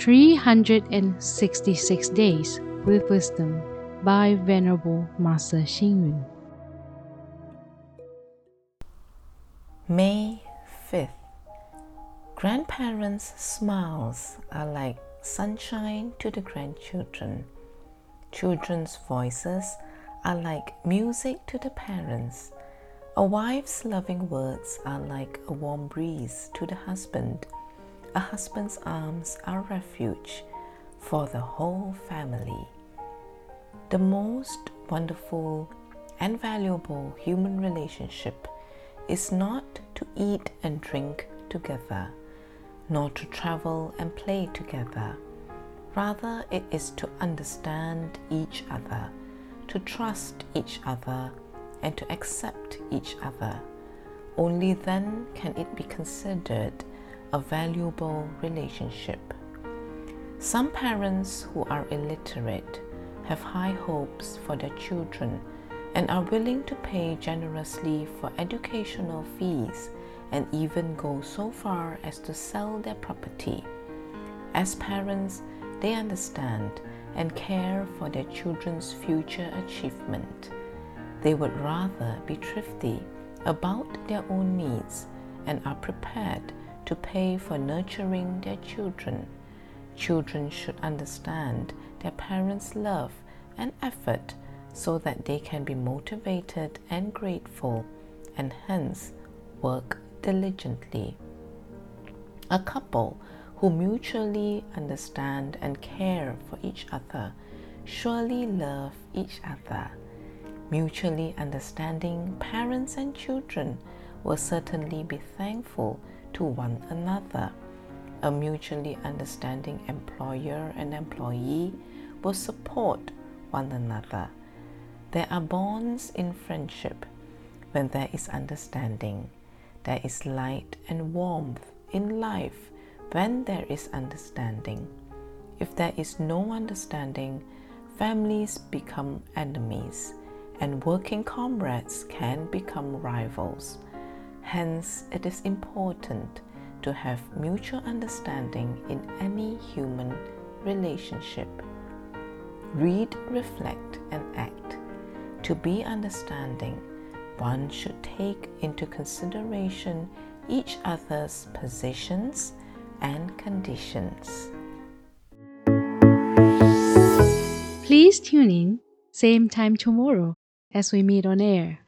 366 Days with Wisdom by Venerable Master Xing Yun. May 5th. Grandparents' smiles are like sunshine to the grandchildren. Children's voices are like music to the parents. A wife's loving words are like a warm breeze to the husband. A husband's arms are refuge for the whole family. The most wonderful and valuable human relationship is not to eat and drink together, nor to travel and play together. Rather, it is to understand each other, to trust each other, and to accept each other. Only then can it be considered a valuable relationship. Some parents who are illiterate have high hopes for their children and are willing to pay generously for educational fees and even go so far as to sell their property. As parents, they understand and care for their children's future achievement. They would rather be thrifty about their own needs and are prepared to pay for nurturing their children. Children should understand their parents' love and effort so that they can be motivated and grateful and hence work diligently. A couple who mutually understand and care for each other surely love each other. Mutually understanding parents and children will certainly be thankful to one another. A mutually understanding employer and employee will support one another. There are bonds in friendship when there is understanding. There is light and warmth in life when there is understanding. If there is no understanding, families become enemies and working comrades can become rivals. Hence, it is important to have mutual understanding in any human relationship. Read, reflect, and act. To be understanding, one should take into consideration each other's positions and conditions. Please tune in, same time tomorrow as we meet on air.